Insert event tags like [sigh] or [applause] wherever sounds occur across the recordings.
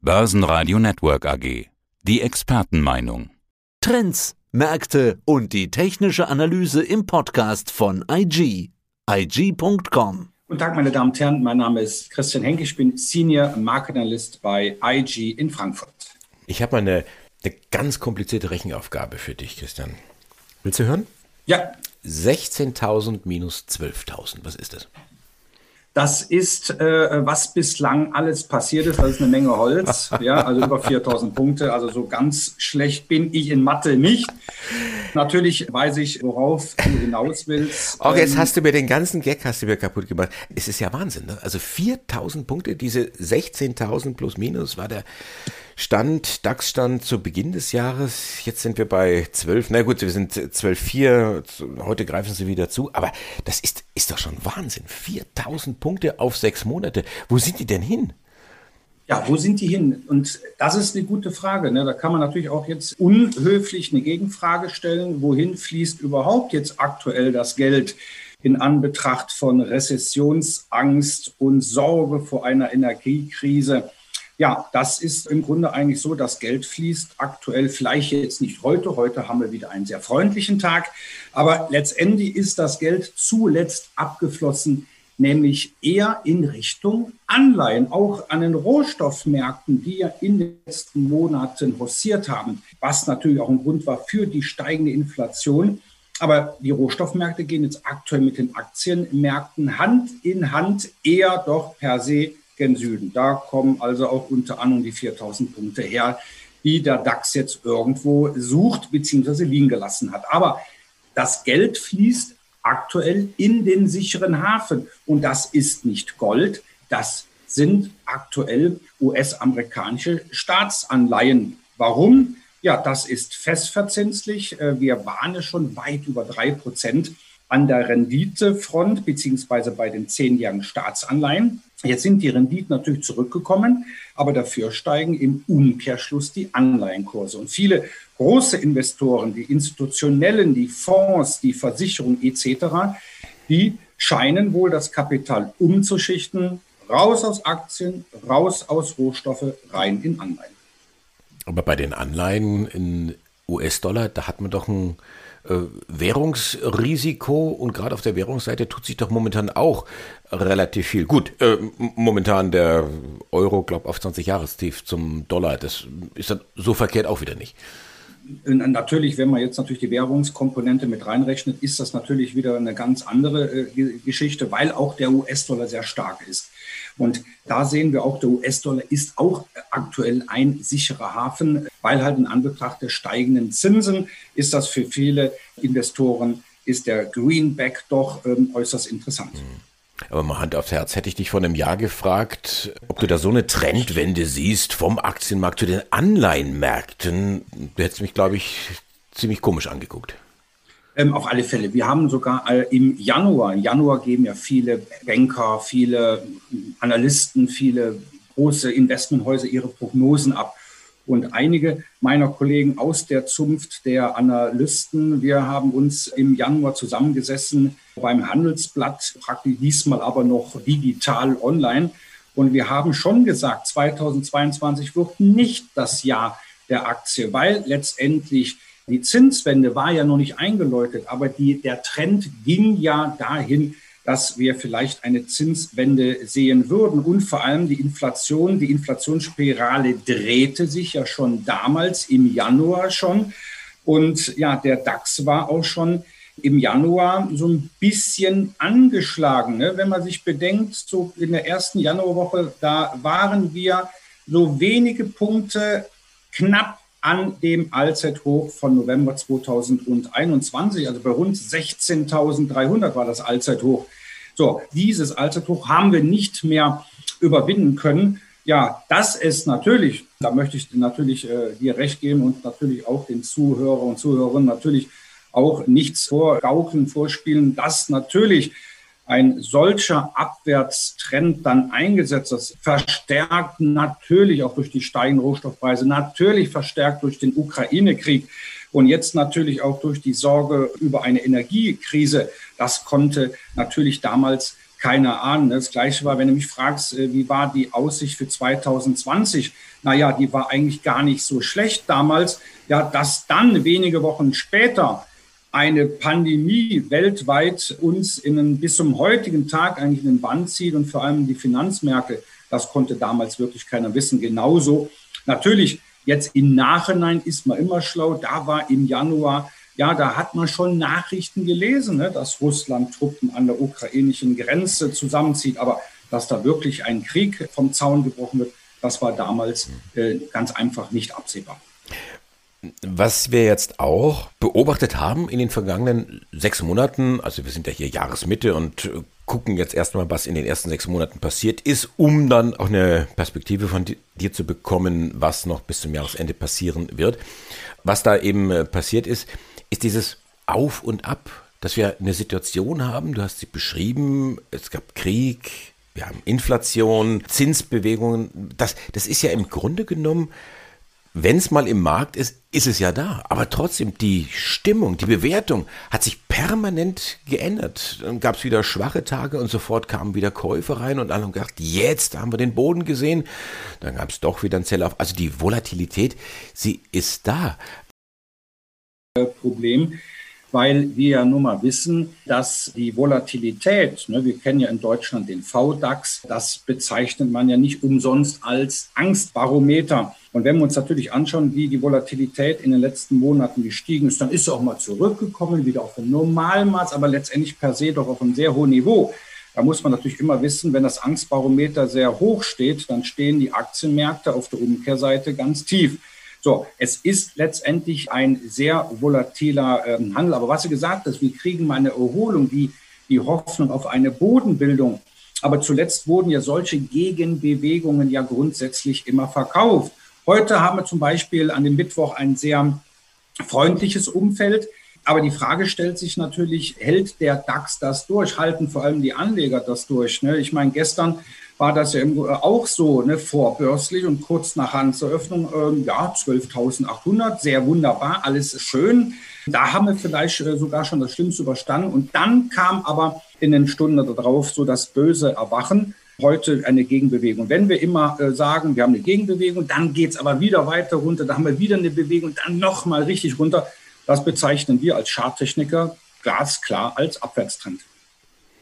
Börsenradio Network AG. Die Expertenmeinung. Trends, Märkte und die technische Analyse im Podcast von IG. IG.com. Guten Tag, meine Damen und Herren. Mein Name ist Christian Henke. Ich bin Senior Market Analyst bei IG in Frankfurt. Ich habe mal eine, eine ganz komplizierte Rechenaufgabe für dich, Christian. Willst du hören? Ja. 16.000 minus 12.000. Was ist das? Das ist, äh, was bislang alles passiert ist. Das ist eine Menge Holz. [laughs] ja, also über 4000 Punkte. Also so ganz schlecht bin ich in Mathe nicht. Natürlich weiß ich, worauf du hinaus willst. Auch jetzt ähm, hast du mir den ganzen Gag hast du mir kaputt gemacht. Es ist ja Wahnsinn. Ne? Also 4000 Punkte, diese 16.000 plus minus war der Stand, DAX-Stand zu Beginn des Jahres. Jetzt sind wir bei 12. Na gut, wir sind 12,4. Heute greifen sie wieder zu. Aber das ist, ist doch schon Wahnsinn. 4000 Punkte auf sechs Monate. Wo sind die denn hin? Ja, wo sind die hin? Und das ist eine gute Frage. Ne? Da kann man natürlich auch jetzt unhöflich eine Gegenfrage stellen. Wohin fließt überhaupt jetzt aktuell das Geld in Anbetracht von Rezessionsangst und Sorge vor einer Energiekrise? Ja, das ist im Grunde eigentlich so, dass Geld fließt. Aktuell vielleicht jetzt nicht heute. Heute haben wir wieder einen sehr freundlichen Tag. Aber letztendlich ist das Geld zuletzt abgeflossen, nämlich eher in Richtung Anleihen, auch an den Rohstoffmärkten, die ja in den letzten Monaten hossiert haben, was natürlich auch ein Grund war für die steigende Inflation. Aber die Rohstoffmärkte gehen jetzt aktuell mit den Aktienmärkten Hand in Hand eher doch per se gen Süden. Da kommen also auch unter anderem die 4000 Punkte her, die der DAX jetzt irgendwo sucht bzw. liegen gelassen hat. Aber das Geld fließt aktuell in den sicheren Hafen und das ist nicht Gold, das sind aktuell US-amerikanische Staatsanleihen. Warum? Ja, das ist festverzinslich. Äh, wir waren schon weit über drei Prozent an der Renditefront beziehungsweise bei den zehnjährigen Staatsanleihen. Jetzt sind die Renditen natürlich zurückgekommen, aber dafür steigen im Umkehrschluss die Anleihenkurse. Und viele große Investoren, die institutionellen, die Fonds, die Versicherungen etc., die scheinen wohl das Kapital umzuschichten, raus aus Aktien, raus aus Rohstoffe, rein in Anleihen. Aber bei den Anleihen in US-Dollar, da hat man doch ein Währungsrisiko und gerade auf der Währungsseite tut sich doch momentan auch relativ viel. Gut, äh, momentan der Euro, glaube auf 20 Jahrestief zum Dollar. Das ist dann so verkehrt auch wieder nicht. Natürlich, wenn man jetzt natürlich die Währungskomponente mit reinrechnet, ist das natürlich wieder eine ganz andere äh, Geschichte, weil auch der US-Dollar sehr stark ist. Und da sehen wir auch, der US-Dollar ist auch aktuell ein sicherer Hafen, weil halt in Anbetracht der steigenden Zinsen ist das für viele Investoren, ist der Greenback doch ähm, äußerst interessant. Mhm. Aber mal Hand aufs Herz, hätte ich dich vor einem Jahr gefragt, ob du da so eine Trendwende siehst vom Aktienmarkt zu den Anleihenmärkten. Du hättest mich, glaube ich, ziemlich komisch angeguckt. Ähm, auf alle Fälle. Wir haben sogar im Januar, im Januar geben ja viele Banker, viele Analysten, viele große Investmenthäuser ihre Prognosen ab. Und einige meiner Kollegen aus der Zunft der Analysten, wir haben uns im Januar zusammengesessen beim Handelsblatt, praktisch diesmal aber noch digital online. Und wir haben schon gesagt, 2022 wird nicht das Jahr der Aktie, weil letztendlich die Zinswende war ja noch nicht eingeläutet, aber die, der Trend ging ja dahin, dass wir vielleicht eine Zinswende sehen würden. Und vor allem die Inflation, die Inflationsspirale drehte sich ja schon damals im Januar schon. Und ja, der DAX war auch schon im Januar so ein bisschen angeschlagen. Ne? Wenn man sich bedenkt, so in der ersten Januarwoche, da waren wir so wenige Punkte knapp an dem Allzeithoch von November 2021, also bei rund 16.300 war das Allzeithoch. So, dieses Allzeithoch haben wir nicht mehr überwinden können. Ja, das ist natürlich, da möchte ich natürlich äh, dir recht geben und natürlich auch den Zuhörer und Zuhörern natürlich auch nichts vorgaukeln, vorspielen, dass natürlich ein solcher Abwärtstrend dann eingesetzt ist, verstärkt natürlich auch durch die steigenden Rohstoffpreise, natürlich verstärkt durch den Ukraine-Krieg und jetzt natürlich auch durch die Sorge über eine Energiekrise. Das konnte natürlich damals keine Ahnung. Das Gleiche war, wenn du mich fragst, äh, wie war die Aussicht für 2020? Naja, die war eigentlich gar nicht so schlecht damals. Ja, dass dann wenige Wochen später eine Pandemie weltweit uns in einen, bis zum heutigen Tag eigentlich in den Bann zieht und vor allem die Finanzmärkte, das konnte damals wirklich keiner wissen. Genauso natürlich jetzt im Nachhinein ist man immer schlau. Da war im Januar ja, da hat man schon Nachrichten gelesen, ne, dass Russland Truppen an der ukrainischen Grenze zusammenzieht. Aber dass da wirklich ein Krieg vom Zaun gebrochen wird, das war damals äh, ganz einfach nicht absehbar. Was wir jetzt auch beobachtet haben in den vergangenen sechs Monaten, also wir sind ja hier Jahresmitte und äh, gucken jetzt erstmal, was in den ersten sechs Monaten passiert ist, um dann auch eine Perspektive von dir zu bekommen, was noch bis zum Jahresende passieren wird. Was da eben äh, passiert ist, ist dieses Auf und Ab, dass wir eine Situation haben, du hast sie beschrieben, es gab Krieg, wir haben Inflation, Zinsbewegungen, das, das ist ja im Grunde genommen, wenn es mal im Markt ist, ist es ja da. Aber trotzdem, die Stimmung, die Bewertung hat sich permanent geändert. Dann gab es wieder schwache Tage und sofort kamen wieder Käufe rein und alle haben gedacht, jetzt haben wir den Boden gesehen. Dann gab es doch wieder ein Sell-off. Also die Volatilität, sie ist da. Problem, weil wir ja nun mal wissen, dass die Volatilität, ne, wir kennen ja in Deutschland den VDAX, das bezeichnet man ja nicht umsonst als Angstbarometer. Und wenn wir uns natürlich anschauen, wie die Volatilität in den letzten Monaten gestiegen ist, dann ist sie auch mal zurückgekommen, wieder auf ein Normalmaß, aber letztendlich per se doch auf einem sehr hohen Niveau. Da muss man natürlich immer wissen, wenn das Angstbarometer sehr hoch steht, dann stehen die Aktienmärkte auf der Umkehrseite ganz tief. So, es ist letztendlich ein sehr volatiler ähm, Handel. Aber was Sie gesagt haben, wir kriegen mal eine Erholung, die, die Hoffnung auf eine Bodenbildung. Aber zuletzt wurden ja solche Gegenbewegungen ja grundsätzlich immer verkauft. Heute haben wir zum Beispiel an dem Mittwoch ein sehr freundliches Umfeld. Aber die Frage stellt sich natürlich, hält der DAX das durch? Halten vor allem die Anleger das durch? Ne? Ich meine, gestern war das ja auch so ne, vorbörslich und kurz nach Handelseröffnung, ähm, ja, 12.800, sehr wunderbar, alles schön. Da haben wir vielleicht äh, sogar schon das Schlimmste überstanden. Und dann kam aber in den Stunden darauf so das böse Erwachen. Heute eine Gegenbewegung. Wenn wir immer äh, sagen, wir haben eine Gegenbewegung, dann geht es aber wieder weiter runter, dann haben wir wieder eine Bewegung, dann nochmal richtig runter. Das bezeichnen wir als Charttechniker glasklar als Abwärtstrend.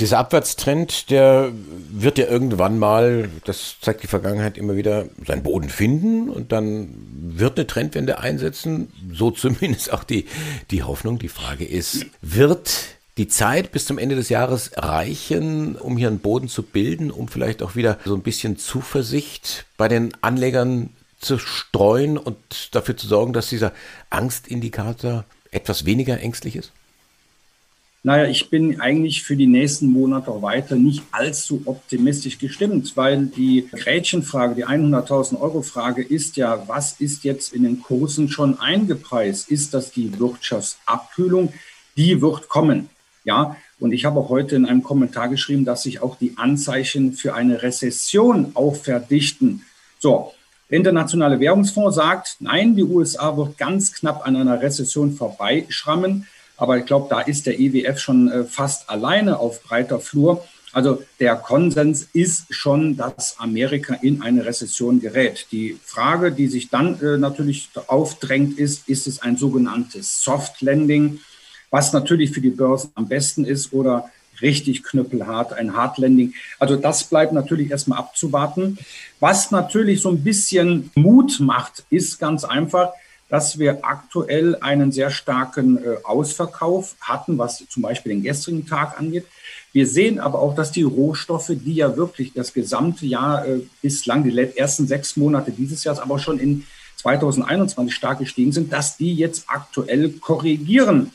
Dieser Abwärtstrend, der wird ja irgendwann mal, das zeigt die Vergangenheit immer wieder, seinen Boden finden und dann wird eine Trendwende einsetzen. So [laughs] zumindest auch die, die Hoffnung. Die Frage ist, wird die Zeit bis zum Ende des Jahres reichen, um hier einen Boden zu bilden, um vielleicht auch wieder so ein bisschen Zuversicht bei den Anlegern zu streuen und dafür zu sorgen, dass dieser Angstindikator etwas weniger ängstlich ist? Naja, ich bin eigentlich für die nächsten Monate auch weiter nicht allzu optimistisch gestimmt, weil die Gretchenfrage, die 100.000 Euro Frage ist ja, was ist jetzt in den Kursen schon eingepreist? Ist das die Wirtschaftsabkühlung? Die wird kommen. Ja, und ich habe auch heute in einem Kommentar geschrieben, dass sich auch die Anzeichen für eine Rezession auch verdichten. So, der Internationale Währungsfonds sagt, nein, die USA wird ganz knapp an einer Rezession vorbeischrammen. Aber ich glaube, da ist der IWF schon äh, fast alleine auf breiter Flur. Also der Konsens ist schon, dass Amerika in eine Rezession gerät. Die Frage, die sich dann äh, natürlich aufdrängt, ist, ist es ein sogenanntes Soft Landing, was natürlich für die Börsen am besten ist oder richtig knüppelhart, ein Hard Landing. Also das bleibt natürlich erstmal abzuwarten. Was natürlich so ein bisschen Mut macht, ist ganz einfach, dass wir aktuell einen sehr starken äh, Ausverkauf hatten, was zum Beispiel den gestrigen Tag angeht. Wir sehen aber auch, dass die Rohstoffe, die ja wirklich das gesamte Jahr äh, bislang, die ersten sechs Monate dieses Jahres, aber schon in 2021 stark gestiegen sind, dass die jetzt aktuell korrigieren.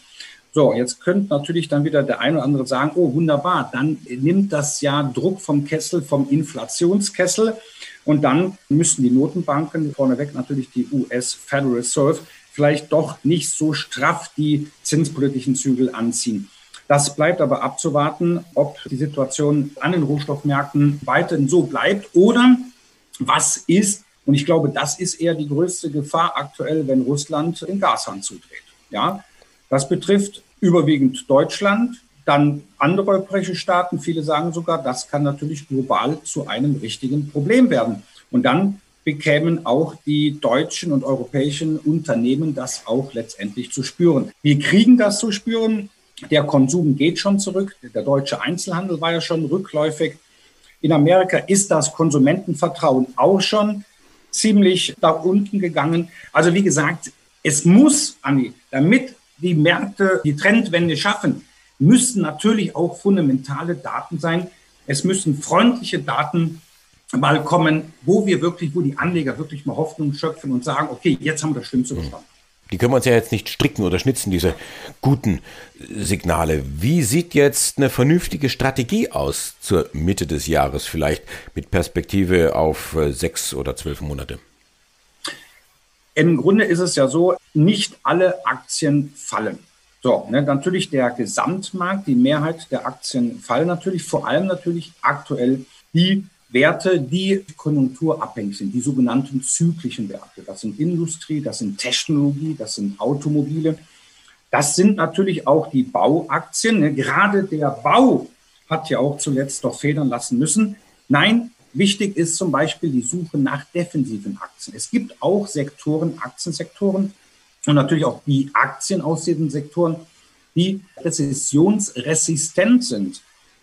So, jetzt könnte natürlich dann wieder der eine oder andere sagen, oh wunderbar, dann nimmt das ja Druck vom Kessel, vom Inflationskessel. Und dann müssten die Notenbanken, vorneweg natürlich die US Federal Reserve, vielleicht doch nicht so straff die zinspolitischen Zügel anziehen. Das bleibt aber abzuwarten, ob die Situation an den Rohstoffmärkten weiterhin so bleibt oder was ist, und ich glaube, das ist eher die größte Gefahr aktuell, wenn Russland den Gashahn zudreht. Ja, das betrifft überwiegend Deutschland, dann andere europäische Staaten, viele sagen sogar, das kann natürlich global zu einem richtigen Problem werden. Und dann bekämen auch die deutschen und europäischen Unternehmen das auch letztendlich zu spüren. Wir kriegen das zu spüren. Der Konsum geht schon zurück. Der deutsche Einzelhandel war ja schon rückläufig. In Amerika ist das Konsumentenvertrauen auch schon ziemlich da unten gegangen. Also wie gesagt, es muss, Anni, damit die Märkte die Trendwende schaffen, müssen natürlich auch fundamentale Daten sein. Es müssen freundliche Daten mal kommen, wo wir wirklich, wo die Anleger wirklich mal Hoffnung schöpfen und sagen, okay, jetzt haben wir das Schlimmste verstanden. Die können wir uns ja jetzt nicht stricken oder schnitzen, diese guten Signale. Wie sieht jetzt eine vernünftige Strategie aus zur Mitte des Jahres, vielleicht mit Perspektive auf äh, sechs oder zwölf Monate? Im Grunde ist es ja so, nicht alle Aktien fallen. So, ne, natürlich der Gesamtmarkt, die Mehrheit der Aktien fallen natürlich, vor allem natürlich aktuell die Werte, die konjunkturabhängig sind, die sogenannten zyklischen Werte. Das sind Industrie, das sind Technologie, das sind Automobile. Das sind natürlich auch die Bauaktien. Ne, gerade der Bau hat ja auch zuletzt doch federn lassen müssen. Nein, wichtig ist zum Beispiel die Suche nach defensiven Aktien. Es gibt auch Sektoren, Aktiensektoren, und natürlich auch die Aktien aus diesen Sektoren, die rezessionsresistent sind.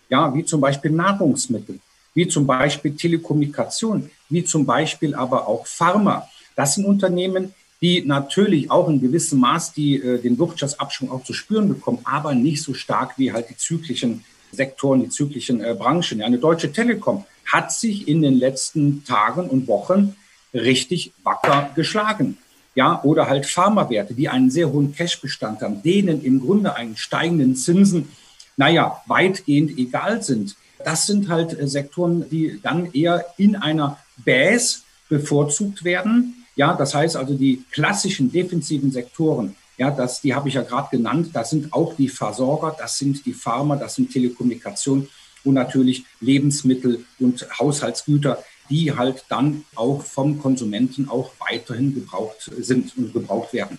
Ja, wie zum Beispiel Nahrungsmittel, wie zum Beispiel Telekommunikation, wie zum Beispiel aber auch Pharma. Das sind Unternehmen, die natürlich auch in gewissem Maß die, äh, den Wirtschaftsabschwung auch zu spüren bekommen, aber nicht so stark wie halt die zyklischen Sektoren, die zyklischen äh, Branchen. Ja, eine Deutsche Telekom hat sich in den letzten Tagen und Wochen richtig wacker geschlagen ja, oder halt Pharmawerte, die einen sehr hohen Cashbestand haben, denen im Grunde einen steigenden Zinsen, naja, weitgehend egal sind. Das sind halt äh, Sektoren, die dann eher in einer Base bevorzugt werden. Ja, das heißt also die klassischen defensiven Sektoren, ja, das, die habe ich ja gerade genannt, das sind auch die Versorger, das sind die Pharma, das sind Telekommunikation und natürlich Lebensmittel und Haushaltsgüter die halt dann auch vom Konsumenten auch weiterhin gebraucht sind und gebraucht werden.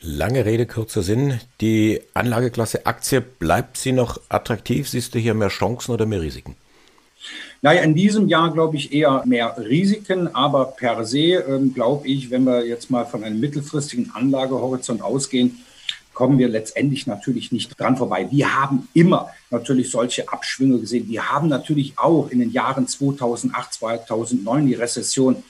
Lange Rede, kurzer Sinn. Die Anlageklasse Aktie, bleibt sie noch attraktiv? Siehst du hier mehr Chancen oder mehr Risiken? Naja, in diesem Jahr glaube ich eher mehr Risiken, aber per se ähm, glaube ich, wenn wir jetzt mal von einem mittelfristigen Anlagehorizont ausgehen, kommen wir letztendlich natürlich nicht dran vorbei. Wir haben immer natürlich solche Abschwünge gesehen. Wir haben natürlich auch in den Jahren 2008, 2009 die Rezession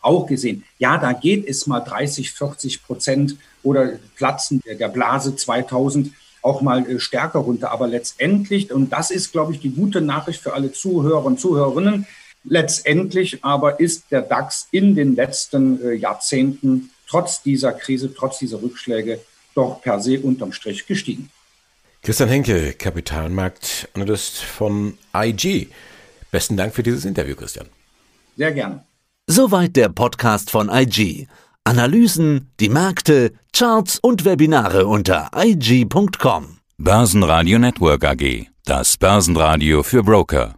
auch gesehen. Ja, da geht es mal 30, 40 Prozent oder Platzen der Blase 2000 auch mal äh, stärker runter. Aber letztendlich, und das ist, glaube ich, die gute Nachricht für alle Zuhörer und Zuhörerinnen, letztendlich aber ist der DAX in den letzten äh, Jahrzehnten trotz dieser Krise, trotz dieser Rückschläge doch per se unterm Strich gestiegen. Christian Henke, Kapitalmarktanalyst von IG. Besten Dank für dieses Interview, Christian. Sehr gerne. Soweit der Podcast von IG. Analysen, die Märkte, Charts und Webinare unter IG.com. Börsenradio Network AG. Das Börsenradio für Broker.